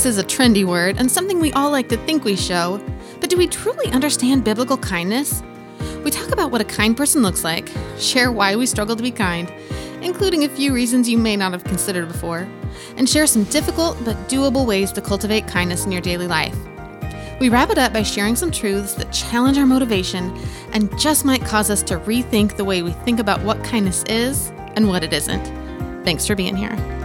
Kindness is a trendy word and something we all like to think we show, but do we truly understand biblical kindness? We talk about what a kind person looks like, share why we struggle to be kind, including a few reasons you may not have considered before, and share some difficult but doable ways to cultivate kindness in your daily life. We wrap it up by sharing some truths that challenge our motivation and just might cause us to rethink the way we think about what kindness is and what it isn't. Thanks for being here.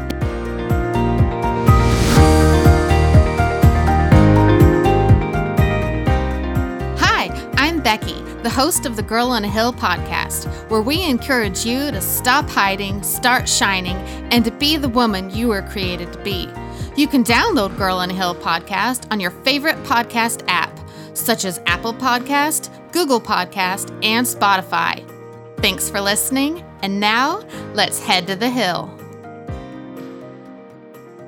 Becky, the host of the Girl on a Hill podcast, where we encourage you to stop hiding, start shining, and to be the woman you were created to be. You can download Girl on a Hill podcast on your favorite podcast app, such as Apple Podcast, Google Podcast, and Spotify. Thanks for listening, and now let's head to the hill.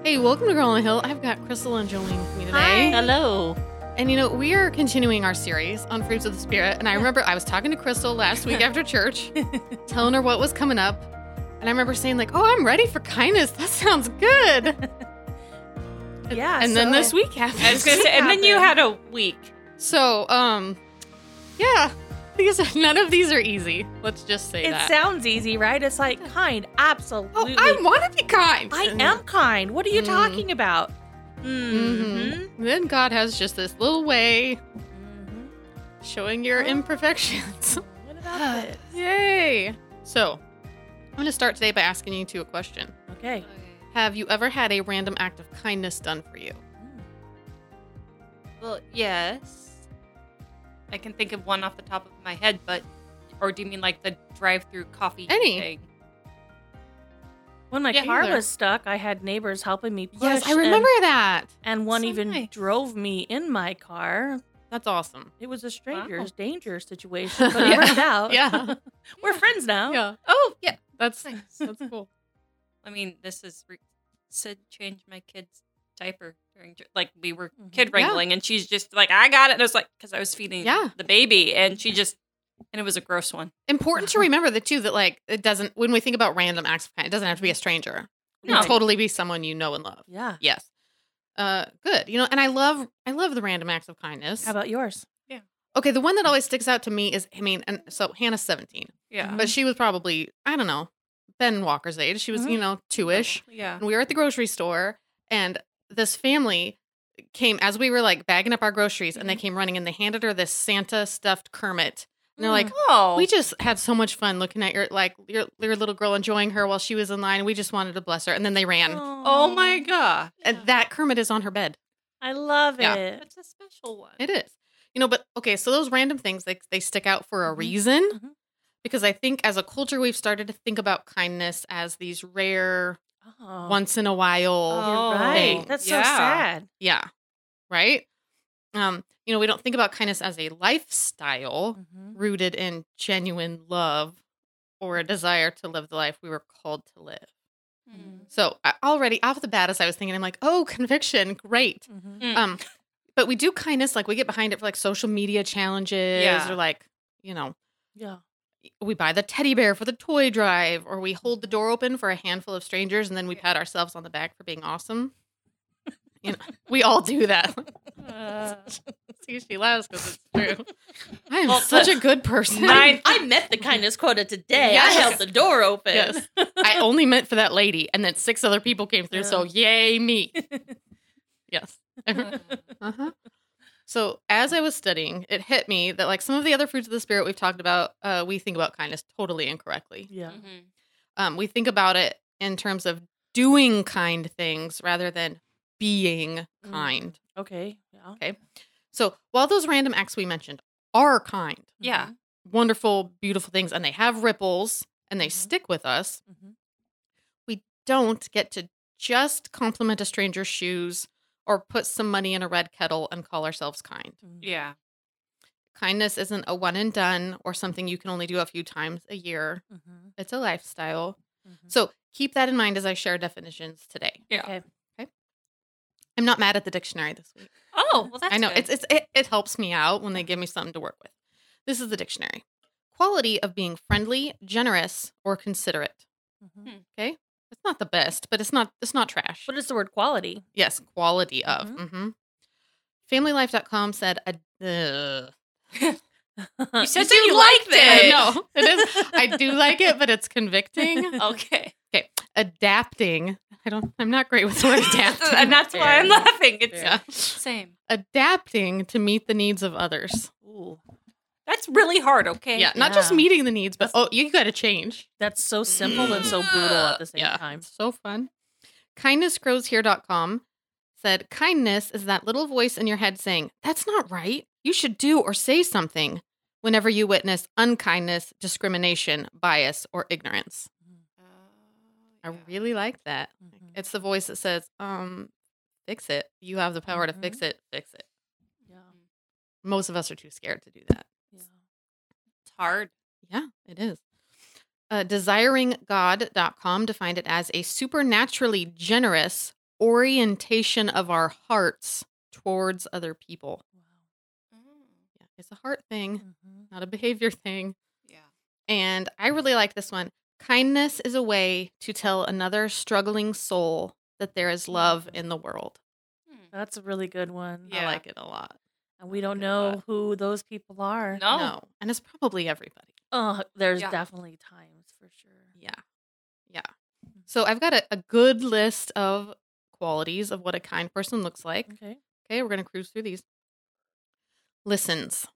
Hey, welcome to Girl on a Hill. I've got Crystal and Jolene with me today. Hi. Hello. And you know, we are continuing our series on fruits of the spirit. And I remember I was talking to Crystal last week after church, telling her what was coming up. And I remember saying, like, oh, I'm ready for kindness. That sounds good. Yeah. and then so- this week happened. I was gonna say, and then you had a week. So, um, yeah, these are, none of these are easy. Let's just say It that. sounds easy, right? It's like kind, absolutely. oh, absolutely. I want to be kind. I am kind. What are you Mm. talking about? Mhm. Mm-hmm. Then God has just this little way Mm-hmm. showing your Oh. imperfections. What about this? Yay! So, I'm going to start today by asking you two a question. Okay. Have you ever had a random act of kindness done for you? Well, yes. I can think of one off the top of my head, but or do you mean like the drive-through coffee Any. thing? When my Yeah, car either. was stuck, I had neighbors helping me push. Yes, I remember that. And, and one So even nice. drove me in my car. That's awesome. It was a stranger's Wow. danger situation, but it Yeah. worked out. Yeah. We're friends now. Yeah. Oh, yeah. That's Nice. that's cool. I mean, this is re- Sid changed my kid's diaper during like we were mm-hmm. kid Yeah. wrangling, and she's just like, "I got it." And I was like, because I was feeding Yeah. the baby, and she just and it was a gross one. Important to remember that too that like it doesn't when we think about random acts of kindness, it doesn't have to be a stranger. It No. can totally be someone you know and love. Yeah. Yes. Uh good. You know, and I love I love the random acts of kindness. How about yours? Yeah. Okay, the one that always sticks out to me is I mean, and so Hannah's 17. Yeah. But she was probably, I don't know, Ben Walker's age. She was, Mhm. you know, two ish. Yeah. And we were at the grocery store, and this family came as we were like bagging up our groceries, and they came running and they handed her this Santa stuffed Kermit. And they're like, oh, we just had so much fun looking at your like your, your little girl enjoying her while she was in line. We just wanted to bless her, and then they ran. oh my god, And that Kermit is on her bed. I love Yeah. it. that's a special one. It is, you know. But okay, so those random things they they stick out for a Mhm. reason. Mhm. Because I think as a culture, we've started to think about kindness as these rare, Oh, once in a while. Oh, you're right. thing. That's yeah. so sad. Yeah. Right? Um, you know, we don't think about kindness as a lifestyle Mhm. rooted in genuine love or a desire to live the life we were called to live. Mm. So already off the bat, as I was thinking, I'm like, oh, conviction, great. Mhm. Mm. Um, but we do kindness, like we get behind it for like social media challenges Yeah. or like, you know, Yeah. we buy the teddy bear for the toy drive or we hold the door open for a handful of strangers and then we pat ourselves on the back for being awesome. You know, we all do that. Uh, See, she laughs because it's true. I am Well, such a good person. Nine- I met the kindness quota today. Yes. I held the door open. Yes. I only meant for that lady, and then six other people came through. So yay me! Yes. uh-huh. So as I was studying, it hit me that like some of the other fruits of the spirit we've talked about, uh, we think about kindness totally incorrectly. yeah. Mhm. Um, we think about it in terms of doing kind things rather than being Mm. kind. Okay. Yeah. So while those random acts we mentioned are kind, Yeah. wonderful, beautiful things, and they have ripples and they Mhm. stick with us, Mhm. we don't get to just compliment a stranger's shoes or put some money in a red kettle and call ourselves kind. Mhm. Yeah. Kindness isn't a one and done or something you can only do a few times a year. Mhm. It's a lifestyle. Mhm. So keep that in mind as I share definitions today. Yeah. Okay. I'm not mad at the dictionary this week. Oh, well, that's I know good. it's it's it, it helps me out when they give me something to work with. This is the dictionary. Quality of being friendly, generous, or considerate. Mhm. Okay? It's not the best, but it's not it's not trash. What is the word quality? yes, quality of. Mhm. hmm FamilyLife.com said a uh, You said said you, you liked liked it. it. I know it is. I do like it, but it's convicting. Okay. Adapting. I don't. I'm not great with the word adapting. and that's why I'm laughing. It's yeah. same. Adapting to meet the needs of others. Ooh, That's really hard, okay? Yeah, not just meeting the needs, but oh, you got to change. that's so simple and so brutal at the same yeah, time. so fun. KindnessGrowsHere.com said kindness is that little voice in your head saying, "That's not right. You should do or say something." Whenever you witness unkindness, discrimination, bias, or ignorance. I really like that. Mhm. It's the voice that says, um, fix it. You have the power to fix it. Fix it. Yeah, Most of us are too scared to do that. yeah. It's hard. Yeah, it is. Uh, desiringgod.com defined it as a supernaturally generous orientation of our hearts towards other people. Wow. Yeah, it's a heart thing, Mhm. not a behavior thing. Yeah. And I really like this one. Kindness is a way to tell another struggling soul that there is love in the world. Hmm. That's a really good one. Yeah. I like it a lot. And we don't like it a lot. know who those people are. No. No, and it's probably everybody. Oh, there's Yeah. definitely times for sure. Yeah. Yeah. So I've got a, a good list of qualities of what a kind person looks like. Okay. Okay, we're going to cruise through these. Listens.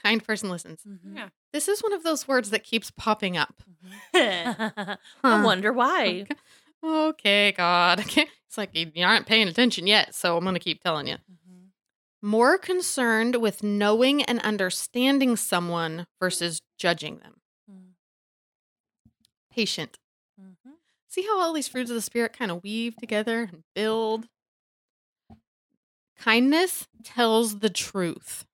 A kind person listens. Mhm. Yeah. This is one of those words that keeps popping up. Mhm. I wonder why. Okay, God. Okay. It's like you you aren't paying attention yet, so I'm going to keep telling you. Mhm. More concerned with knowing and understanding someone versus judging them. Mm. Patient. Mhm. See how all these fruits of the spirit kind of weave together and build? Kindness tells the truth.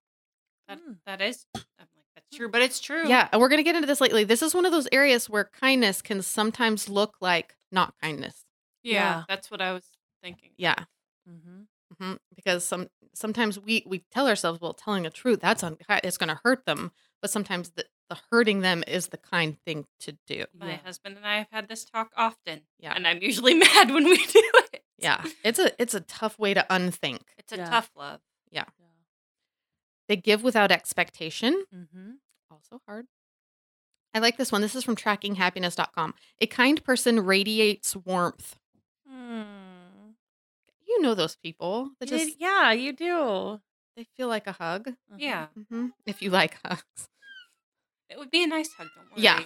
That, Mm. that is, I'm like, that's true, but it's true. Yeah, and we're going to get into this lately. This is one of those areas where kindness can sometimes look like not kindness. Yeah. Yeah. That's what I was thinking. Yeah. Mhm. hmm Because some sometimes we we tell ourselves, well, telling the truth that's un- it's going to hurt them, but sometimes the, the hurting them is the kind thing to do. My Yeah. husband and I have had this talk often. Yeah. And I'm usually mad when we do it. Yeah, it's a it's a tough way to unthink. It's a Yeah. tough love. Yeah. They give without expectation, Mm-hmm. also hard. I like this one. This is from trackinghappiness.com. A kind person radiates warmth. Mm. You know those people that just yeah, you do. they feel like a hug. Mhm. Yeah. hmm If you like hugs. It would be a nice hug, don't worry. Yeah.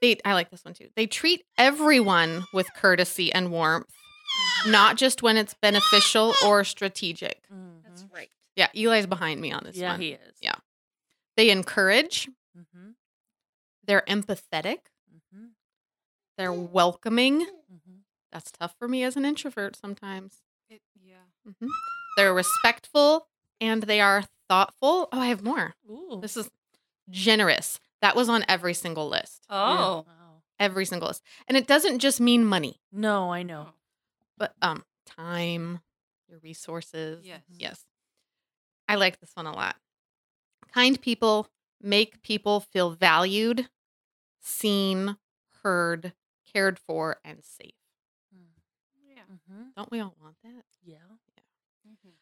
They I like this one too. They treat everyone with courtesy and warmth, Mhm. not just when it's beneficial or strategic. That's Mhm. right. Yeah, Eli's behind me on this Yeah, one. he is. Yeah. They encourage, Mhm. they're empathetic, Mhm. they're welcoming. Mhm. That's tough for me as an introvert sometimes. It, yeah. hmm They're respectful and they are thoughtful. Oh, I have more. Ooh. This is generous. That was on every single list. Oh. Wow. Every single list. And it doesn't just mean money, No, I know. but um time, your resources. Yes. Yes. I like this one a lot. Kind people make people feel valued, seen, heard, cared for, and safe. Mm. Yeah. Mhm. Don't we all want that? Yeah. Mhm.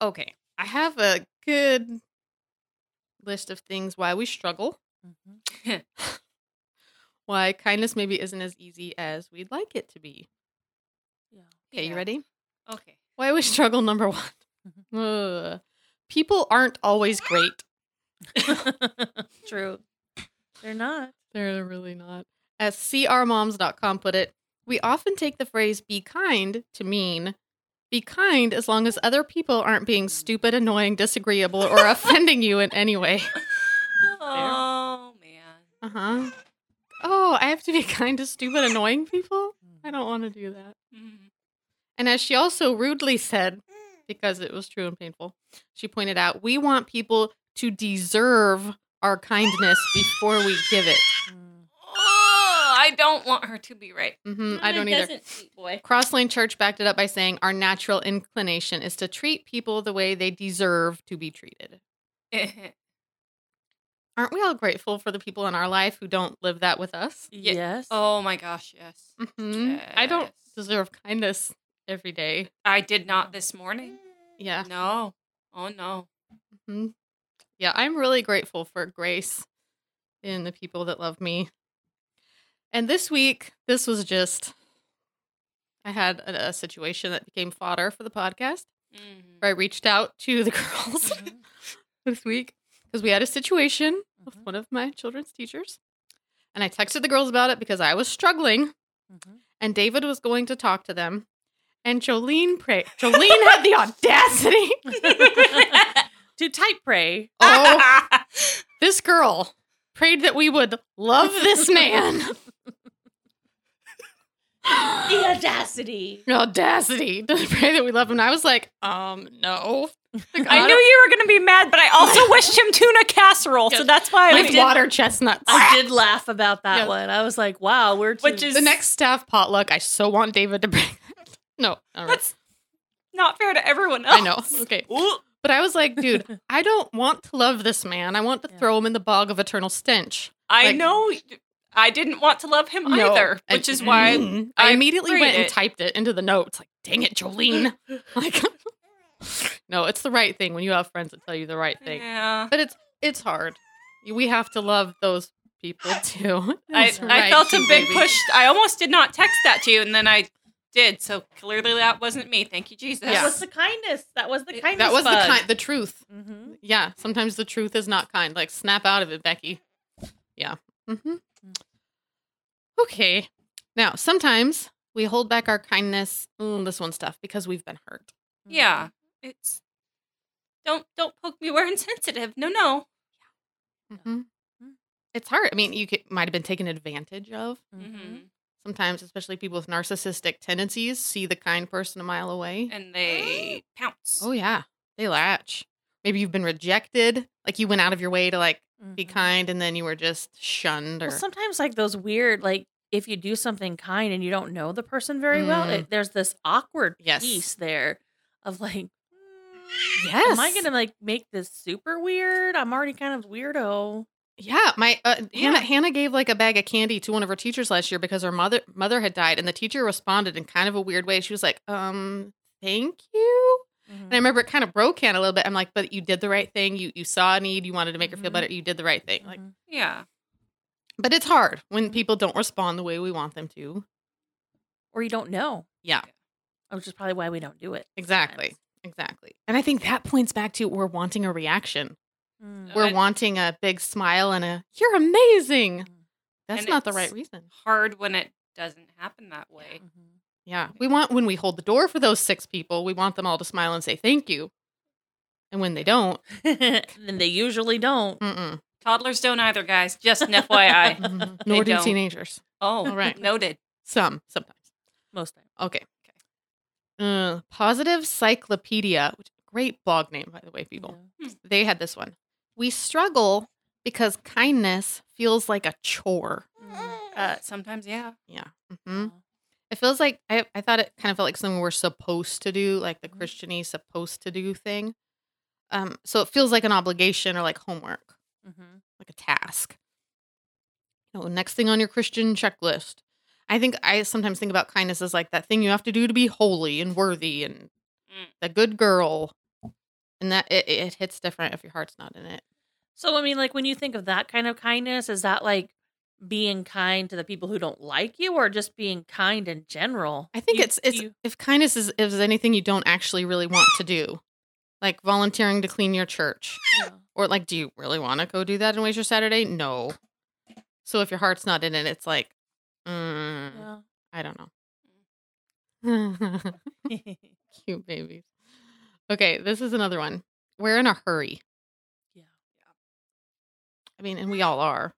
Okay. I have a good list of things why we struggle, Mhm. why kindness maybe isn't as easy as we'd like it to be. Yeah. Okay, you ready? Okay. Why we struggle number one. Ugh. People aren't always great. True. They're not. They're really not. As crmoms.com put it, we often take the phrase be kind to mean be kind as long as other people aren't being stupid, annoying, disagreeable, or offending you in any way. Oh, man. Uh huh. Oh, I have to be kind to stupid, annoying people? I don't want to do that. Mhm. And as she also rudely said, because it was true and painful, she pointed out, we want people to deserve our kindness before we give it. Mm. Oh, I don't want her to be right. Mm-hmm, I don't either. Doesn't, sweet boy. Crosslane Church backed it up by saying our natural inclination is to treat people the way they deserve to be treated. Aren't we all grateful for the people in our life who don't live that with us? Yeah. Yes. Oh my gosh, yes. Mhm. I don't deserve kindness every day. I did not this morning. Yeah. No. Oh no. hmm Yeah, I'm really grateful for grace in the people that love me. And this week, this was just, I had a, a situation that became fodder for the podcast. Mhm. Where I reached out to the girls Mhm. this week because we had a situation with Mhm. one of my children's teachers. And I texted the girls about it because I was struggling Mhm. and David was going to talk to them. And Jolene. Jolene had the audacity. to type pray. Oh, this girl prayed that we would love this man. The audacity. audacity to pray that we love him. And I was like, um, no. Like, I knew you were going to be mad, but I also wished him tuna casserole, so that's why I with water chestnuts. I did laugh about that Yeah. one. I was like, wow, we're too- Which is- the next staff potluck, I so want David to bring. No, all right. That's not fair to everyone else. I know. Okay. Ooh. But I was like, dude, I don't want to love this man. I want to Yeah. throw him in the bog of eternal stench. I Like- know I didn't want to love him No. either, I- which is why Mm. I, I immediately went prayed and typed it into the notes. Like, dang it, Jolene. like, no, it's the right thing when you have friends that tell you the right thing. Yeah. But it's it's hard. We have to love those people too. I, That's I felt a big baby. push. I almost did not text that to you, and then I did. So clearly that wasn't me. Thank you, Jesus. That Yeah. was the kindness. That was the kindness. That was the kind, the truth. Mhm. Yeah, sometimes the truth is not kind. Like, snap out of it, Becky. Yeah. hmm Okay. Now, sometimes we hold back our kindness, mm, this one stuff, because we've been hurt. Yeah. It's don't don't poke me where I'm sensitive. No, no. hmm It's hard. I mean, you could, might have been taken advantage of. Mhm. Sometimes, especially people with narcissistic tendencies, see the kind person a mile away. And they pounce. Oh yeah, they latch. Maybe you've been rejected. Like you went out of your way to like be Mhm. kind, and then you were just shunned. Or Well, sometimes like those weird like if you do something kind and you don't know the person very well, Mm. it, there's this awkward Yes. piece there of like, yes, am I gonna like make this super weird? I'm already kind of weirdo. Yeah, my uh, Hannah Yeah. Hannah gave like a bag of candy to one of her teachers last year because her mother mother had died, and the teacher responded in kind of a weird way. She was like, "Um, thank you." Mm-hmm. And I remember it kind of broke Hannah a little bit. I'm like, "But you did the right thing. You you saw a need. You wanted to make her feel Mhm. better. You did the right thing." Like, Mhm. Yeah. but it's hard when Mhm. people don't respond the way we want them to. or you don't know, Yeah, which is probably why we don't do it. exactly, exactly. And I think that points back to we're wanting a reaction. Mm. We're I- wanting a big smile and a "You're amazing." Mhm. That's not the right reason. Hard when it doesn't happen that way. Mhm. Yeah. We want when we hold the door for those six people, we want them all to smile and say thank you. And when they don't, then they usually don't. mm-mm. Toddlers don't either, guys. Just an FYI. Mhm. nor do teenagers. Oh, All right. Noted. Some, sometimes. Most times. Okay. Uh, Positive Cyclopedia, which great blog name, by the way, people. They had this one. We struggle because kindness feels like a chore. Mhm. Uh, sometimes, yeah. Yeah. Yeah. hmm It feels like I, I thought it kind of felt like something we're supposed to do, like the Mhm. Christiany supposed to do thing. Um, so it feels like an obligation or like homework. Mhm. like a task. You know, next thing on your Christian checklist. I think I sometimes think about kindness as like that thing you have to do to be holy and worthy and Mm. a good girl. And that it, it hits different if your heart's not in it. So I mean, like when you think of that kind of kindness, is that like being kind to the people who don't like you, or just being kind in general? I think You- it's it's you- if kindness is is anything you don't actually really want to do. Like volunteering to clean your church. yeah. Or like, do you really want to go do that and waste your Saturday? No. So if your heart's not in it, it's like, mm, Yeah. I don't know. Cute babies. Okay, this is another one. We're in a hurry. Yeah. I mean, and we all are.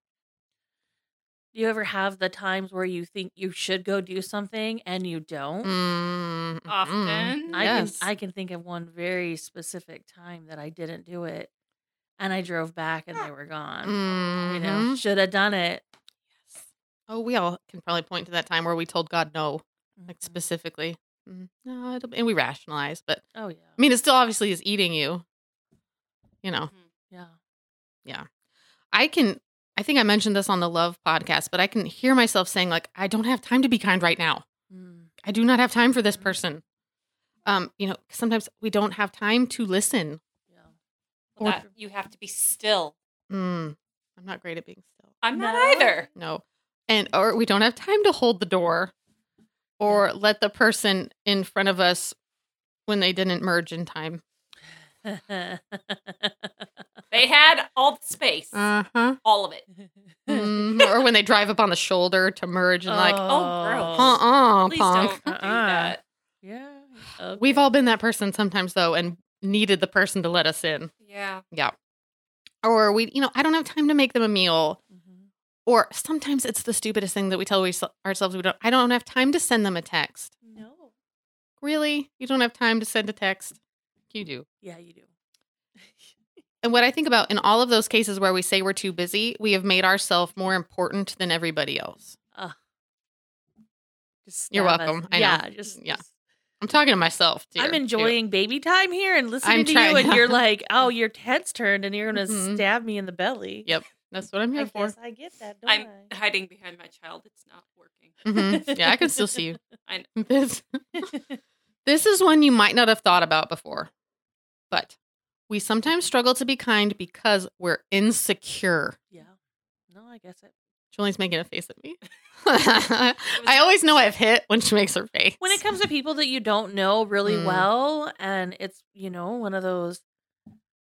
Do you ever have the times where you think you should go do something and you don't? Mm, mm, Often. I yes. can I can think of one very specific time that I didn't do it, and I drove back and they were gone. You know, Mhm. should have done it. Yes. Oh, we all can probably point to that time where we told God no, like Mhm. specifically. Mm, No, it'll- and we rationalize, but Oh yeah. I mean, it still obviously is eating you. You know, yeah. yeah. I can I think I mentioned this on the love podcast, but I can hear myself saying like I don't have time to be kind right now. Mm. I do not have time for this Mhm. person. Um, you know, sometimes we don't have time to listen. Yeah. Or- That you have to be still. Mm, I'm not great at being still. I'm not No. either. No. And or we don't have time to hold the door or let the person in front of us when they didn't merge in time. They had all the space, Uh-huh. all of it. Mm, or when they drive up on the shoulder to merge and like, Oh, gross. uh-uh, Please punk. don't do Uh-uh. that. yeah. We've all been that person sometimes though and needed the person to let us in. Yeah. Yeah. Or we, you know, I don't have time to make them a meal. Or sometimes it's the stupidest thing that we tell we, ourselves we don't. I don't have time to send them a text. No. Really? You don't have time to send a text? You do. Yeah, you do. And what I think about in all of those cases where we say we're too busy, we have made ourselves more important than everybody else. Just You're welcome. I know. yeah, just Yeah. just- I'm talking to myself. Dear, I'm too. enjoying baby time here and listening I'm to trying- you, and you're like, "Oh, your head's turned, and you're gonna Mhm. stab me in the belly." Yep. That's what I'm here I for. guess I get that. Don't I'm I? hiding behind my child. It's not working. Mhm. Yeah, I can still see you. I This, this is one you might not have thought about before, but we sometimes struggle to be kind because we're insecure. yeah. No, I guess it. Julie's making a face at me. I always know I've hit when she makes her face. When it comes to people that you don't know really Mm. well, and it's you know one of those.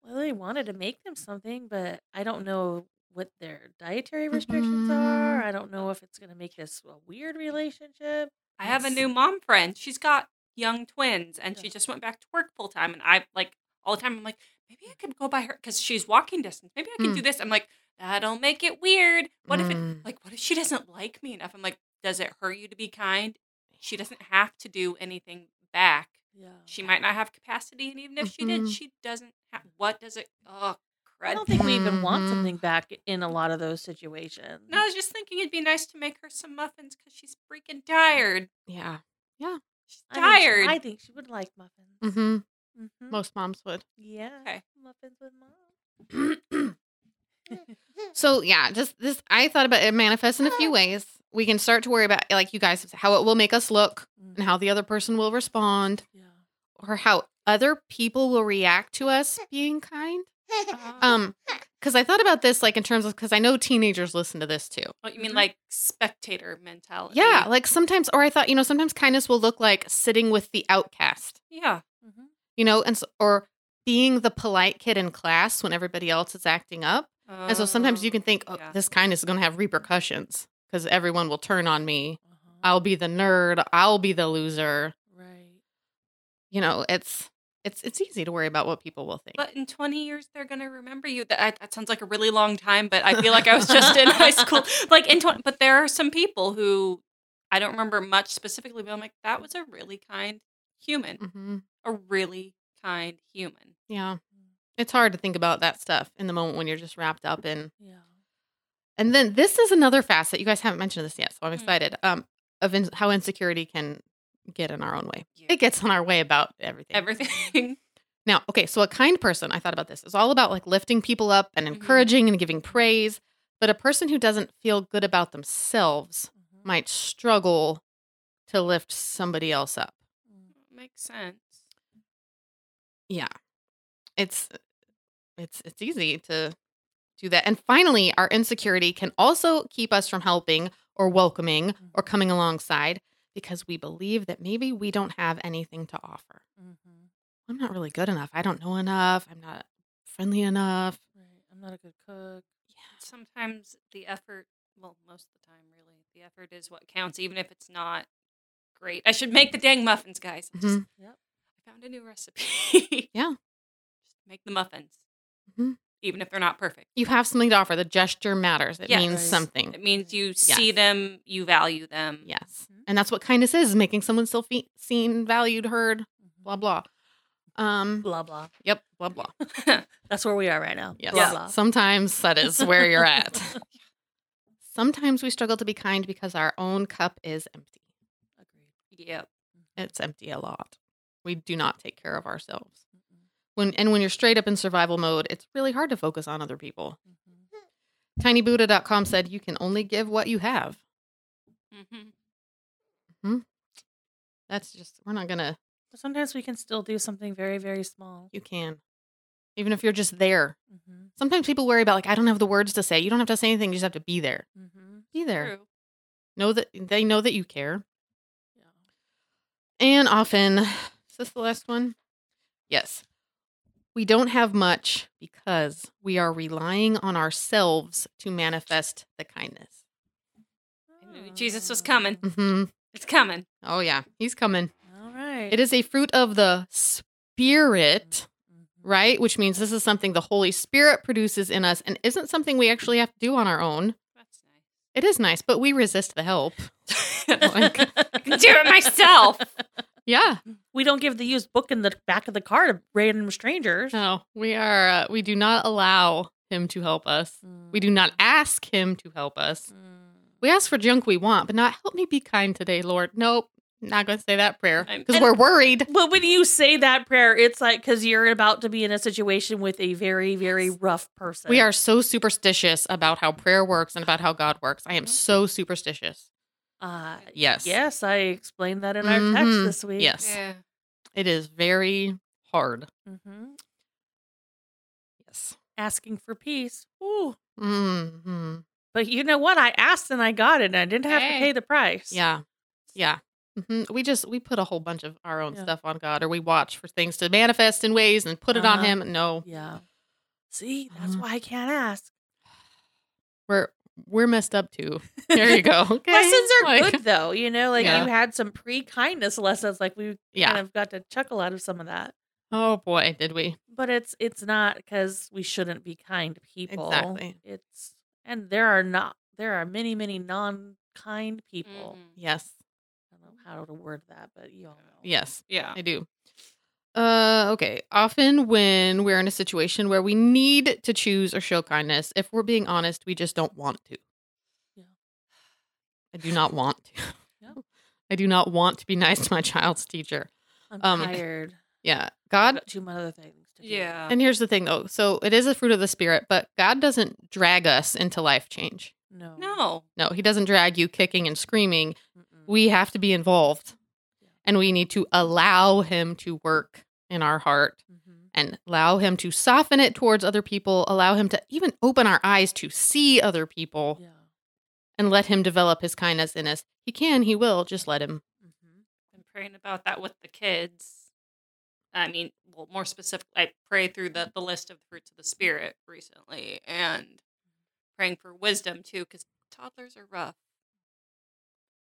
Well, they wanted to make them something, but I don't know what their dietary restrictions are. Mhm. I don't know if it's going to make this a weird relationship. I have a new mom friend. She's got young twins and she just went back to work full time. And I like all the time, I'm like, maybe I could go by her because she's walking distance. Maybe I can Mm. do this. I'm like, that'll make it weird. What if Mm. it, like, what if she doesn't like me enough? I'm like, does it hurt you to be kind? She doesn't have to do anything back. Yeah. She might not have capacity. And even if she did, Mhm. she doesn't have, what does it, oh, I don't think we even want something back in a lot of those situations. No, I was just thinking it'd be nice to make her some muffins because she's freaking tired. yeah. Yeah. She's I think she- tired. I think she would like muffins. hmm Mhm. Most moms would. Yeah. Okay. Muffins with mom. So yeah, just this I thought about it manifests in a few ways. We can start to worry about like you guys how it will make us look and how the other person will respond Yeah. or how other people will react to us being kind. Um cuz I thought about this like in terms of cuz I know teenagers listen to this too. Oh, you mean Mhm. like spectator mentality? Yeah, like sometimes or I thought, you know, sometimes kindness will look like sitting with the outcast, Yeah. Mhm. you know, and so, or being the polite kid in class when everybody else is acting up. And so sometimes you can think, oh, yeah. this kindness is going to have repercussions because everyone will turn on me. Uh-huh. I'll be the nerd. I'll be the loser. Right. You know, it's it's it's easy to worry about what people will think. But in 20 years, they're going to remember you. That, that sounds like a really long time, but I feel like I was just in high school. Like in 20, but there are some people who I don't remember much specifically, but I'm like, that was a really kind human. hmm A really kind human. Yeah, it's hard to think about that stuff in the moment when you're just wrapped up in. Yeah. And then this is another facet. You guys haven't mentioned this yet, so I'm excited. Um, of in- how insecurity can get in our own way. Yeah. It gets in our way about everything. Everything. Now, okay, so a kind person, I thought about this, is all about like lifting people up and Mhm. encouraging and giving praise. But a person who doesn't feel good about themselves Mhm. might struggle to lift somebody else up. Mm. Makes sense. Yeah. It's it's it's easy to do that. And finally, our insecurity can also keep us from helping or welcoming or coming alongside because we believe that maybe we don't have anything to offer. Mhm. I'm not really good enough. I don't know enough. I'm not friendly enough. Right. I'm not a good cook. Yeah. Sometimes the effort, well, most of the time, really, the effort is what counts, even if it's not great. I should make the dang muffins, guys. I just. Yep. I found a new recipe. Yeah. Just make the muffins, Mhm. Even if they're not perfect. You have something to offer. The gesture matters. It Yes. means something. It means you see Yes. them, you value them. Yes. Mhm. And that's what kindness is, making someone feel fe- seen, valued, heard, Mhm. blah, blah. Um, Blah blah. yep, blah, blah. That's where we are right now. Yes. Blah blah. Sometimes that is where you're at. Sometimes we struggle to be kind because our own cup is empty. Agreed. Yep. It's empty a lot. We do not take care of ourselves. When and when you're straight up in survival mode, it's really hard to focus on other people. Mhm. tinybuddha.com said you can only give what you have. hmm That's just, we're not to, But sometimes we can still do something very, very small. you can. Even if you're just there. Mm-hmm. Sometimes people worry about, like, I don't have the words to say. You don't have to say anything. You just have to be there. Mm-hmm. Be there. True. Know that they know that you care. Yeah. And often, is this the last one? Yes. We don't have much because we are relying on ourselves to manifest the kindness. Jesus was coming. hmm It's coming. Oh, yeah. He's coming. All right. It is a fruit of the Spirit, Mhm. right? Which means this is something the Holy Spirit produces in us and isn't something we actually have to do on our own. That's nice. It is nice, but we resist the help. Like- I can do it myself. Yeah. we don't give the used book in the back of the car to random strangers. No, we are, uh, we do not allow him to help us. We do not ask him to help us. Mm. We ask for junk we want, but not help me be kind today, Lord. Nope. Not going to say that prayer because we're worried. But when you say that prayer, it's like because you're about to be in a situation with a very, very rough person. We are so superstitious about how prayer works and about how God works. I am so superstitious. Uh, Yes. yes, I explained that in our text Mhm. this week. Yes. Yeah. It is very hard. Mm-hmm. Yes. Asking for peace. Ooh. hmm But you know what? I asked and I got it, and I didn't have Hey. to pay the price. Yeah. Yeah. hmm We just we put a whole bunch of our own Yeah. stuff on God, or we watch for things to manifest in ways and put it on Uh-huh. Him. No, Yeah. See, that's Uh-huh. why I can't ask. we're we're messed up too. There you go. Okay. Lessons are Like- good though. You know, like Yeah. you had some pre kindness lessons. Like we Yeah. kind of got to chuckle out of some of that. Oh boy, did we? But it's it's not because we shouldn't be kind people. Exactly. It's and there are not there are many many non kind people. Mhm. Yes. I don't know how to word that, but you all know. Yes, Yeah. I do. Uh, okay. Often when we're in a situation where we need to choose or show kindness, if we're being honest, we just don't want to. Yeah. I do not want to. Yeah. I do not want to be nice to my child's teacher. I'm Um, tired. Yeah. I've God got too many other things to do. Yeah. And here's the thing though. So it is a fruit of the spirit, but God doesn't drag us into life change. No. no. No, he doesn't drag you kicking and screaming. Mm-mm. We have to be involved. Yeah. And we need to allow him to work in our heart Mhm. and allow him to soften it towards other people, allow him to even open our eyes to see other people Yeah. and let him develop his kindness in us. He can, he will, just let him. Mhm. been praying about that with the kids. I mean, well, more specific, I pray through the, the list of the fruits of the spirit recently and praying for wisdom too, because toddlers are rough.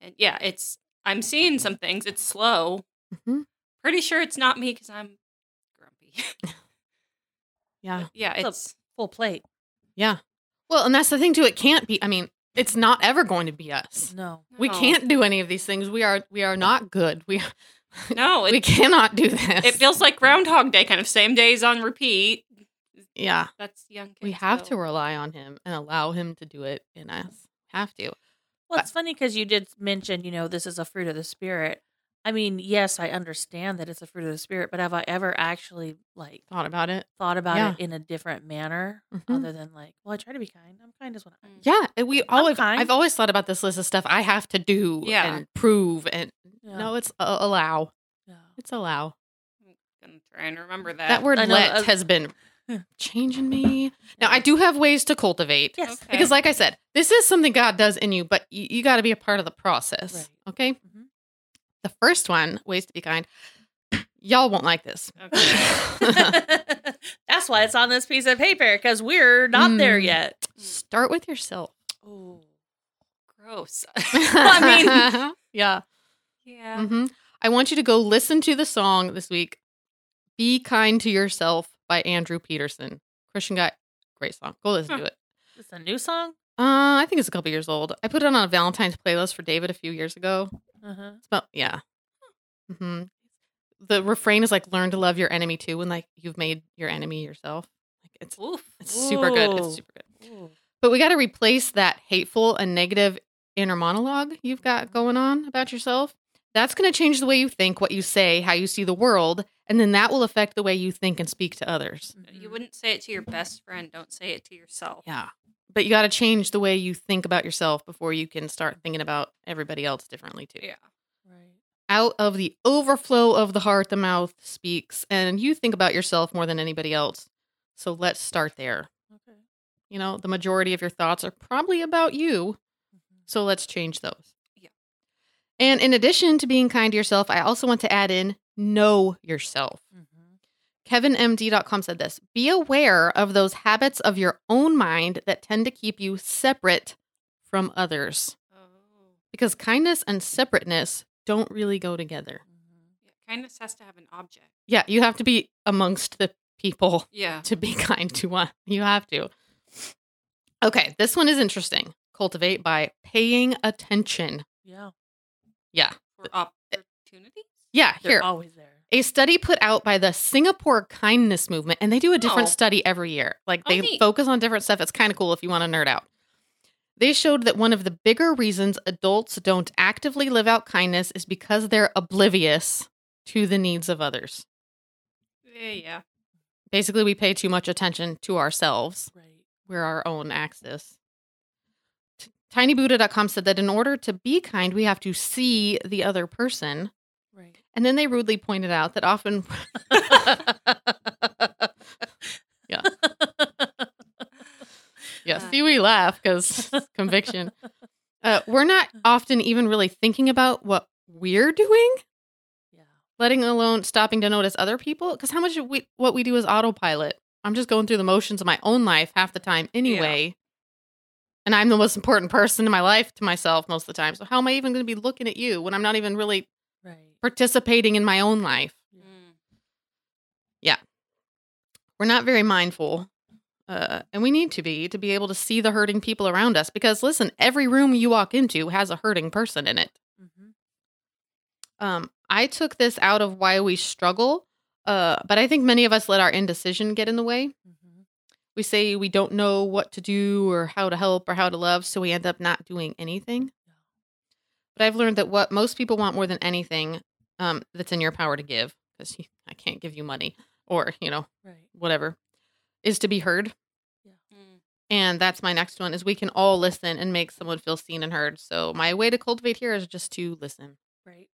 And yeah, it's, I'm seeing some things. It's slow. Mhm. Pretty sure it's not me because I'm grumpy. Yeah. But yeah, So- it's, Full plate. Yeah. Well, and that's the thing too. It can't be, I mean, it's not ever going to be us. No. We no. can't do any of these things. We are we are not good. We No, we cannot do this. it feels like Groundhog Day, kind of same days on repeat. yeah. That's young kids. We have to rely on him and allow him to do it in us. Have to. Well, it's funny because you did mention, you know, this is a fruit of the spirit. I mean, yes, I understand that it's a fruit of the spirit, but have I ever actually like Thought about it. thought about Yeah. it in a different manner Mhm. other than like, well, I try to be kind. I'm kind as when I. Mm. Yeah, and we always. kind. I've always thought about this list of stuff I have to do Yeah. and prove, and Yeah. no, it's uh, allow. Yeah. It's allow. I'm gonna try and remember that. That word I know, "let" uh, has been changing me. Now I do have ways to cultivate Yes. Okay. because, like I said, this is something God does in you, but you, you got to be a part of the process. Right. Okay. Mhm. The first one, ways to be kind. Y'all won't like this. Okay. That's why it's on this piece of paper because we're not there Mm. yet. Start with yourself. Oh. Gross. I mean, yeah. yeah. hmm I want you to go listen to the song this week. Be kind to yourself by Andrew Peterson. Christian guy, great song. Go listen to Huh. it. Is this a new song? Uh, I think it's a couple years old. I put it on a Valentine's playlist for David a few years ago. Uh-huh. It's about yeah. hmm The refrain is like "Learn to love your enemy too," when like you've made your enemy yourself. Like it's Oof. it's super good. It's super good. Ooh. But we got to replace that hateful and negative inner monologue you've got going on about yourself. That's going to change the way you think, what you say, how you see the world, and then that will affect the way you think and speak to others. You Mhm. wouldn't say it to your best friend. Don't say it to yourself. Yeah. but you got to change the way you think about yourself before you can start thinking about everybody else differently too. Yeah. Right. Out of the overflow of the heart, the mouth speaks, and you think about yourself more than anybody else. So let's start there. Okay. You know, the majority of your thoughts are probably about you. Mhm. So let's change those. And in addition to being kind to yourself, I also want to add in know yourself. Mhm. KevinMD.com said this Be aware of those habits of your own mind that tend to keep you separate from others. Oh. Because kindness and separateness don't really go together. Mhm. Yeah. Kindness has to have an object. Yeah, you have to be amongst the people Yeah. to be kind to one. You have to. Okay, this one is interesting. Cultivate by paying attention. Yeah. Yeah. For opportunities. Yeah, They're here. always there. A study put out by the Singapore Kindness Movement, and they do a different Oh. study every year. Like Oh, they focus on different stuff. It's kind of cool if you want to nerd out. They showed that one of the bigger reasons adults don't actively live out kindness is because they're oblivious to the needs of others. Yeah. Yeah. Basically, we pay too much attention to ourselves. Right. We're our own axis. TinyBuddha.com said that in order to be kind, we have to see the other person. Right. And then they rudely pointed out that often. yeah. Yeah. Uh. See, we laugh because conviction. Uh, we're not often even really thinking about what we're doing, yeah. letting alone stopping to notice other people. Because how much we, what we do is autopilot. I'm just going through the motions of my own life half the time anyway. And I'm the most important person in my life to myself most of the time. So how am I even going to be looking at you when I'm not even really Right. participating in my own life? Yeah. Mm. We're not very mindful. Uh, and we need to be to be able to see the hurting people around us because listen every room you walk into has a hurting person in it Mm-hmm. um, i took this out of why we struggle uh, but i think many of us let our indecision get in the way Mm-hmm. We say we don't know what to do or how to help or how to love so we end up not doing anything but i've learned that what most people want more than anything um, that's in your power to give because i can't give you money or you know Right. whatever is to be heard Mm. and that's my next one is we can all listen and make someone feel seen and heard so my way to cultivate here is just to listen Right.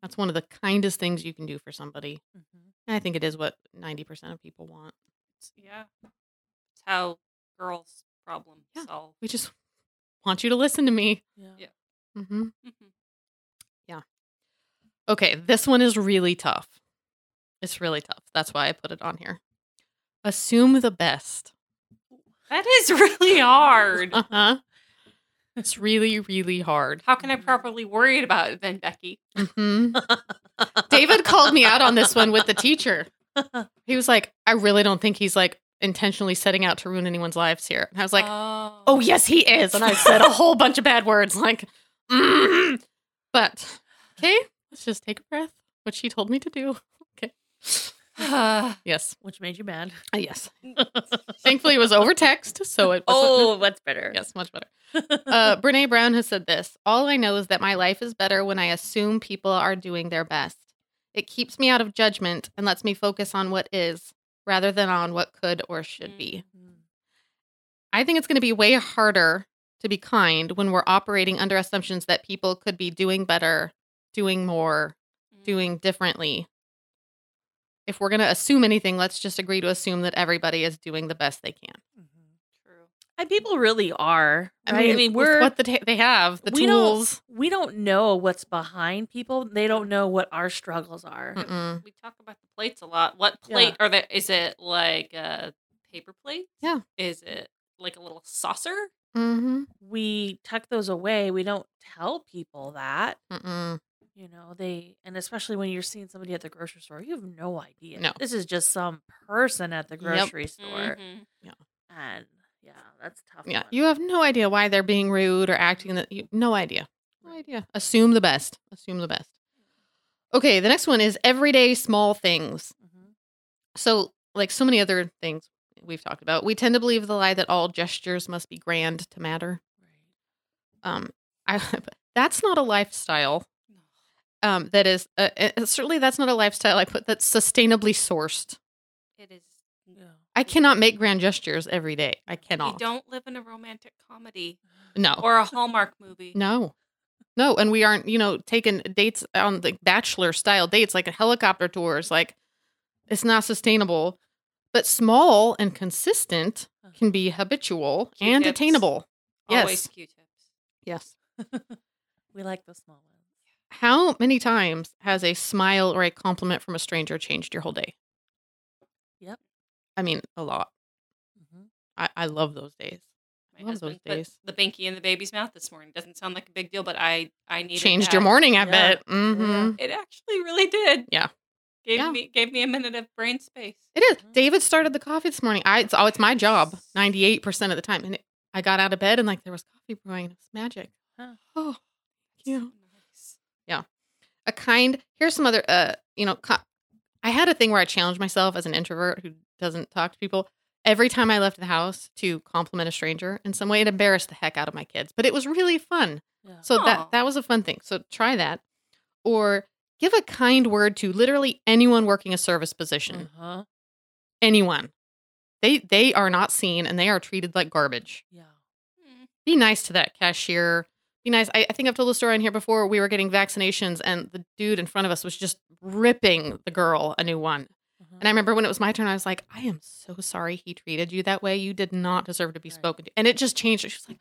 that's one of the kindest things you can do for somebody Mm-hmm. and i think it is what 90% of people want yeah. It's how girls problem Yeah. solve. we just want you to listen to me Yeah. Yeah. hmm Mhm. okay this one is really tough it's really tough that's why i put it on here assume the best That is really hard. uh-huh it's really really hard How can I properly worry about it then, Becky? hmm david called me out on this one with the teacher he was like i really don't think he's like intentionally setting out to ruin anyone's lives here. And i was like oh, oh yes he is. And i said a whole bunch of bad words like mm. but okay let's just take a breath. Which she told me to do. Okay. Yes. Which made you mad. Uh, yes. Thankfully it was over text so it was Oh, that's better. yes much better. Uh brene brown has said this all i know is that my life is better when i assume people are doing their best. It keeps me out of judgment and lets me focus on what is rather than on what could or should be Mhm. I think it's going to be way harder to be kind when we're operating under assumptions that people could be doing better, doing more, Mm. doing differently. If we're going to assume anything, let's just agree to assume that everybody is doing the best they can. True. And people really are. I mean, I mean, we're what the ta- they have, the we tools. don't we don't know what's behind people. They don't know what our struggles are. Mm-mm. We talk about the plates a lot. What Yeah. plate are there? Is it like a paper plate? Yeah. Is it like a little saucer? Mm-hmm. We tuck those away. We don't tell people that. Mm-mm. You know, they and especially when you're seeing somebody at the grocery store, you have no idea. No. This is just some person at the Yep. grocery store. Mhm. And yeah, that's tough. Yeah, one. you have no idea why they're being rude or acting that. You, no idea. No idea. Assume the best. Assume the best. Okay, the next one is everyday small things. Mhm. So, like so many other things we've talked about, we tend to believe the lie that all gestures must be grand to matter. Right. Um, I that's not a lifestyle. Um, that is uh, uh, certainly that's not a lifestyle I put that's sustainably sourced. It is Yeah. I cannot make grand gestures every day. I cannot. We don't live in a romantic comedy No. or a Hallmark movie. No. No, and we aren't, you know, taking dates on the bachelor style dates like a helicopter tours. Like it's not sustainable. But small and consistent can be habitual and Q-tips. attainable. Yes. Q-tips. Yes. we like the small ones. How many times has a smile or a compliment from a stranger changed your whole day? Yep. I mean, a lot. Mhm. I, I love those days. My Love those days. the binky in the baby's mouth this morning. Doesn't sound like a big deal, but I I needed Changed that. your morning, I Yeah. bet. hmm It actually really did. Yeah. Gave Yeah. me gave me a minute of brain space. It is. Mhm. David started the coffee this morning. I it's, oh, it's my job 98% of the time. And it, I got out of bed and like there was coffee brewing. It was magic. Huh. Oh, It's Yeah. so nice. a kind. Here's some other, uh, you know, co- I had a thing where I challenged myself as an introvert who doesn't talk to people. Every time I left the house to compliment a stranger in some way, it embarrassed the heck out of my kids, but it was really fun. Yeah. So Aw. that that was a fun thing. So try that, or give a kind word to literally anyone working a service position. Uh-huh. Anyone, they they are not seen and they are treated like garbage. Yeah. Mm. Be nice to that cashier. Be nice. I, I think I've told the story on here before. We were getting vaccinations and the dude in front of us was just ripping the girl a new one. Uh-huh. And I remember when it was my turn, I was like, I am so sorry he treated you that way. You did not deserve to be Right. spoken to. And it just changed. She was like,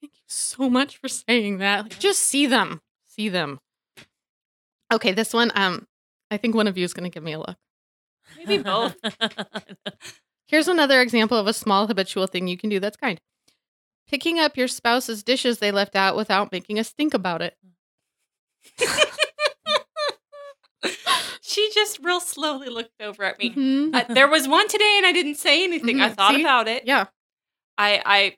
Thank you so much for saying that. Like, Yeah. just see them. See them. Okay, this one, um, I think one of you is gonna give me a look. Maybe both. Here's another example of a small habitual thing you can do that's kind. Picking up your spouse's dishes they left out without making a stink about it. she just real slowly looked over at me. Mhm. Uh, there was one today, and I didn't say anything. I Mhm. thought See? about it. Yeah. I I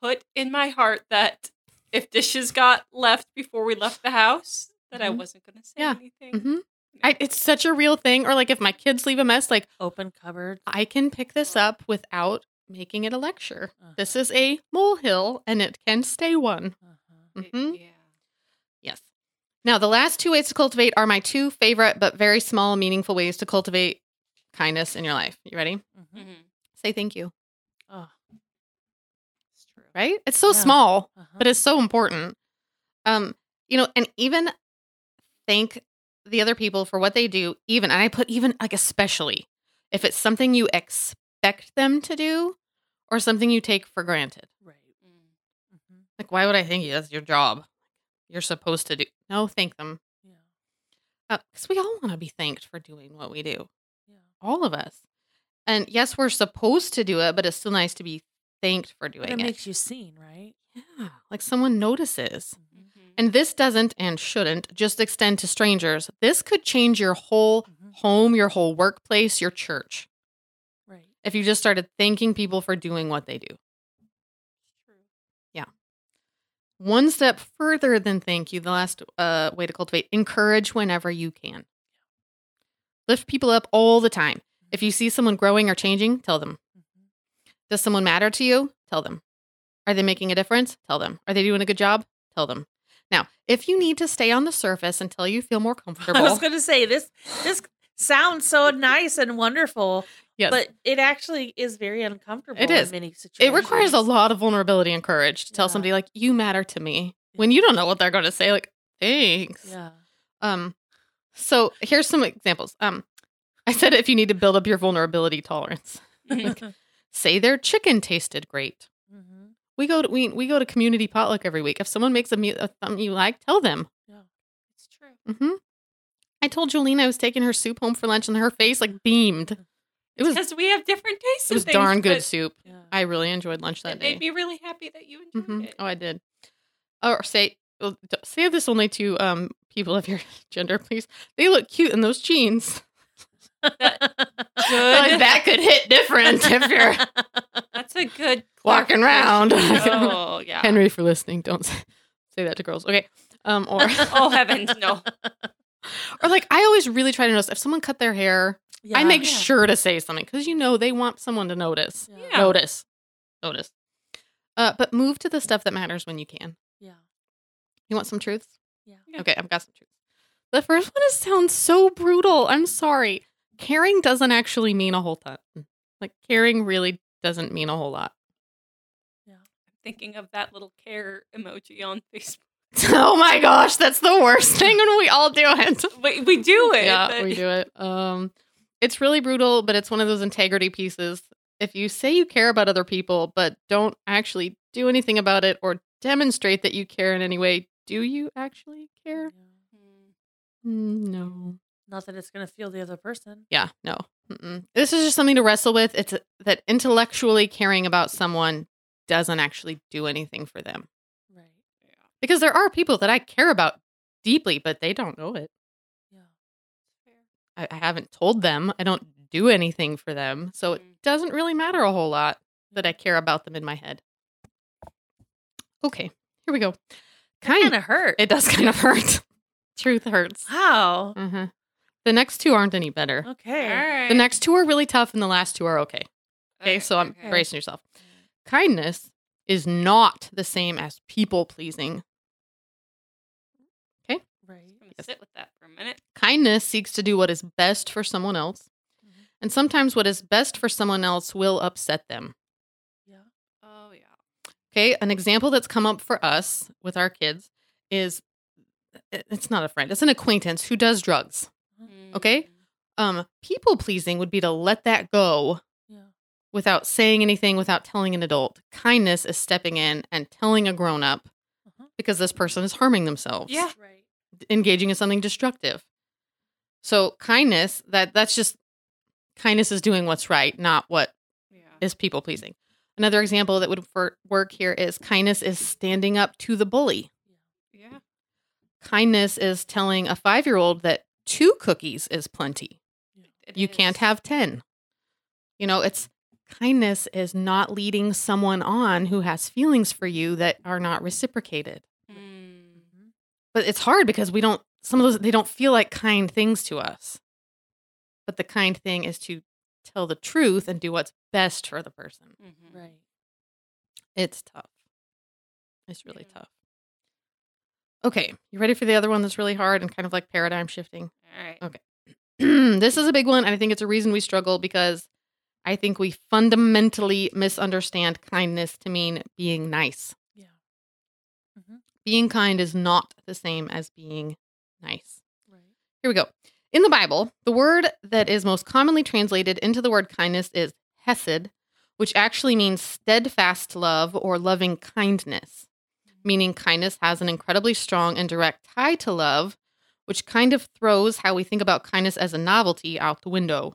put in my heart that if dishes got left before we left the house, that I Mhm. wasn't going to say Yeah. anything. hmm I, it's such a real thing. Or like if my kids leave a mess, like Open cupboard. I can pick this up without making it a lecture. This Uh-huh. is a molehill and it can stay one. Uh-huh. It- Mhm. Yeah. Yes. Now, the last two ways to cultivate are my two favorite but very small, meaningful ways to cultivate kindness in your life. You ready? Mhm. Mhm. Say thank you, Oh, It's true. right? It's so Yeah. small, uh-huh. but it's so important. Um, you know, and even thank the other people for what they do, even, and I put even like especially if it's something you expect them to do or something you take for granted. right. Mm. hmm Like, why would I thank you? That's your job. You're supposed to do. No, thank them. Yeah. Because we all want to be thanked for doing what we do. Yeah. All of us. And yes, we're supposed to do it, but it's still nice to be thanked for doing it it. makes you seen, right? yeah, like someone notices. Mhm. Mhm. And this doesn't and shouldn't just extend to strangers. This could change your whole Mhm. home, your whole workplace, your church. Right. If you just started thanking people for doing what they do. It's true. One step further than thank you, the last uh, way to cultivate encourage whenever you can. Lift people up all the time. If you see someone growing or changing, tell them. Mhm. Does someone matter to you? Tell them. Are they making a difference? Tell them. Are they doing a good job? Tell them. Now, if you need to stay on the surface until you feel more comfortable, I was going to say this. This sounds so nice and wonderful, yes, but it actually is very uncomfortable. It in is. many it requires a lot of vulnerability and courage to tell Yeah. somebody like you matter to me when you don't know what they're going to say. Like, thanks. Yeah. Um, so here's some examples. Um, I said if you need to build up your vulnerability tolerance, say their chicken tasted great. Mhm. We go to we we go to community potluck every week. If someone makes a meal something you like, tell them. Yeah. It's true. hmm I told Jolene I was taking her soup home for lunch, and her face like beamed. It was Because we have different tastes. It was things, darn good soup. Yeah. I really enjoyed lunch that It day. made me really happy that you enjoyed Mhm. it. Oh, I did. Or say well, say this only to um people of your gender, please. They look cute in those jeans. Good. Like, that could hit different if you're That's a good walking around. oh yeah. Henry for listening. Don't say, say that to girls. Okay. Um, or oh heavens, no. or like I always really try to notice if someone cut their hair, I make Yeah. sure to say something because you know they want someone to notice. Yeah. Yeah. Notice, notice. Uh, but move to the stuff that matters when you can. Yeah. You want some truths? Yeah. Yeah. Okay, I've got some truths. The first one is sounds so brutal. I'm sorry. Caring doesn't actually mean a whole ton. Like caring really doesn't mean a whole lot. Yeah. I'm thinking of that little care emoji on Facebook. oh my gosh, that's the worst thing when we all do it. We, we do it. yeah, but- we do it. Um, it's really brutal, but it's one of those integrity pieces. If you say you care about other people, but don't actually do anything about it or demonstrate that you care in any way, do you actually care? Hmm. Mm, No. Not that it's gonna feel the other person. Yeah, no. Mm-mm. This is just something to wrestle with. It's that intellectually caring about someone doesn't actually do anything for them. Right. Yeah. Because there are people that I care about deeply, but they don't know it. I, I haven't told them. I don't do anything for them. So it Mm. doesn't really matter a whole lot that I care about them in my head. Okay, here we go. Kind of hurt. It does kind of hurt. Truth hurts. wow. Uh-huh. The next two aren't any better. Okay. All right. The next two are really tough, and the last two are okay. Okay, Okay, so I'm okay. bracing yourself. Kindness is not the same as people pleasing. Right. Sit with that for a minute. Kindness seeks to do what is best for someone else, Mhm. and sometimes what is best for someone else will upset them. Yeah. Oh yeah. Okay, an example that's come up for us with our kids is it's not a friend, it's an acquaintance who does drugs. Okay. Mm. Um, people pleasing would be to let that go Yeah. without saying anything, without telling an adult. Kindness is stepping in and telling a grown up Uh-huh. because this person is harming themselves. Yeah. Right. Engaging in something destructive. So kindness, that that's just kindness is doing what's right, not what Yeah. is people pleasing. Another example that would for, work here is kindness is standing up to the bully. Yeah. Kindness is telling a 5-year-old that two cookies is plenty. It You can't have 10. You know, it's kindness is not leading someone on who has feelings for you that are not reciprocated. But it's hard because we don't some of those they don't feel like kind things to us. But the kind thing is to tell the truth and do what's best for the person. Mhm. Right. It's tough. It's really Yeah. tough. Okay, you ready for the other one that's really hard and kind of like paradigm shifting? All right. Okay. this is a big one and I think it's a reason we struggle because I think we fundamentally misunderstand kindness to mean being nice. Being kind is not the same as being nice. Right. Here we go. In the Bible, the word that is most commonly translated into the word kindness is hesed, which actually means steadfast love or loving kindness, mm-hmm. meaning kindness has an incredibly strong and direct tie to love, which kind of throws how we think about kindness as a novelty out the window.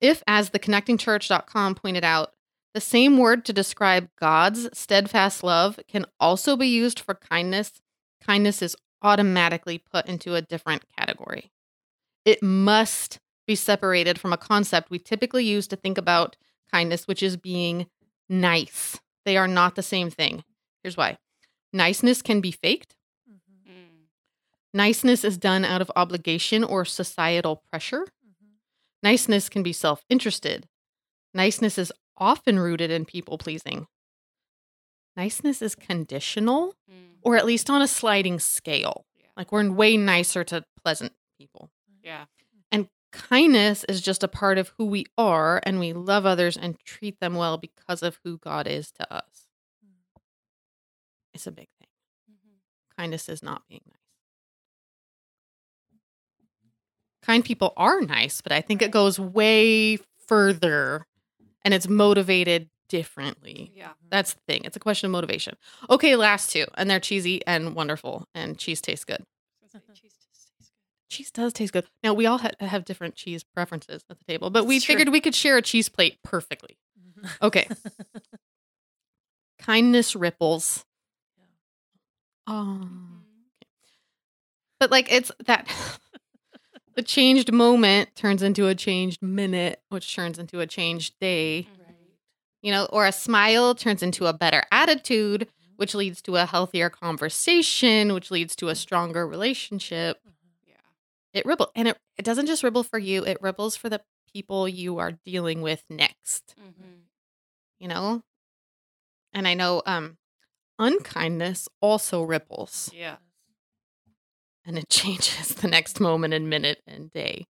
If, as the connectingchurch.com pointed out, the same word to describe God's steadfast love can also be used for kindness, kindness is automatically put into a different category. It must be separated from a concept we typically use to think about kindness, which is being nice. They are not the same thing. Here's why niceness can be faked, Mhm. Mm. niceness is done out of obligation or societal pressure. Mhm. Niceness can be self interested. Niceness is often rooted in people pleasing. Niceness is conditional, Mm. or at least on a sliding scale. Yeah. Like we're way nicer to pleasant people. Yeah. And kindness is just a part of who we are, and we love others and treat them well because of who God is to us. Mm. It's a big thing. Mhm. Kindness is not being nice. Kind people are nice, but I think it goes way further and it's motivated differently. Yeah. That's the thing. It's a question of motivation. Okay, last two, and they're cheesy and wonderful, and cheese tastes good. I was gonna say, cheese tastes good. Cheese does taste good. Now we all ha- have different cheese preferences at the table, but we It's true. figured we could share a cheese plate perfectly. Mhm. Okay, kindness ripples. Yeah. Oh, Mhm. but like it's that the changed moment turns into a changed minute, which turns into a changed day. Right. You know, or a smile turns into a better attitude, which leads to a healthier conversation, which leads to a stronger relationship. Mhm. Yeah. It ripple and it, it doesn't just ripple for you, it ripples for the people you are dealing with next, Mhm. you know? And I know um unkindness also ripples Yeah. And it changes the next moment and minute and day.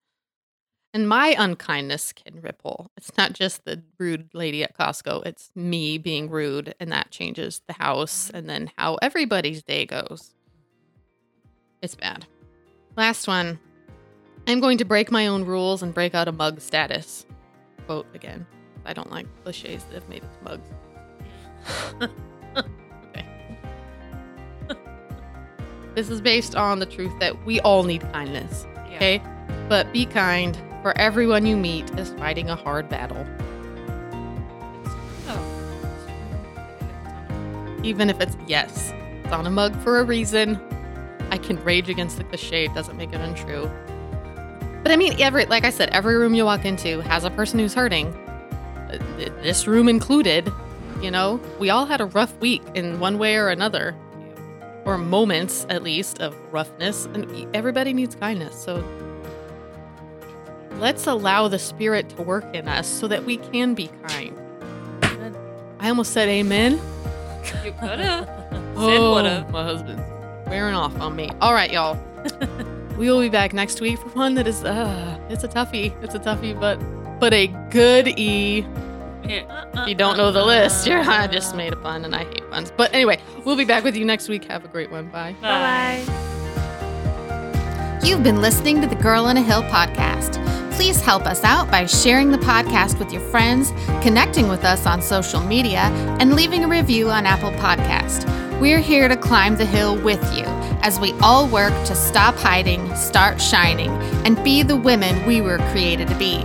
And my unkindness can ripple. It's not just the rude lady at Costco, it's me being rude, and that changes the house mm-hmm. and then how everybody's day goes. It's bad. Last one. I'm going to break my own rules and break out a mug status. Quote again. I don't like cliches that have made it to mugs. this is based on the truth that we all need kindness. Yeah. Okay? But be kind, for everyone you meet is fighting a hard battle. Oh. Even if it's yes, it's on a mug for a reason. I can rage against the cliche, it doesn't make it untrue. But I mean, every like I said, every room you walk into has a person who's hurting. This room included. You know, we all had a rough week in one way or another, or moments at least of roughness, and everybody needs kindness. So let's allow the spirit to work in us so that we can be kind. I almost said amen. You could have. Oh, would've. my husband's wearing off on me. All right, y'all. we will be back next week for one that is uh it's a toughie. It's a toughie, but but a good E. If you don't know the list, you're I just made a pun and I hate puns. But anyway, we'll be back with you next week. Have a great one. Bye. Bye bye. You've been listening to the Girl on a Hill podcast. Please help us out by sharing the podcast with your friends, connecting with us on social media, and leaving a review on Apple Podcast. We're here to climb the hill with you as we all work to stop hiding, start shining, and be the women we were created to be.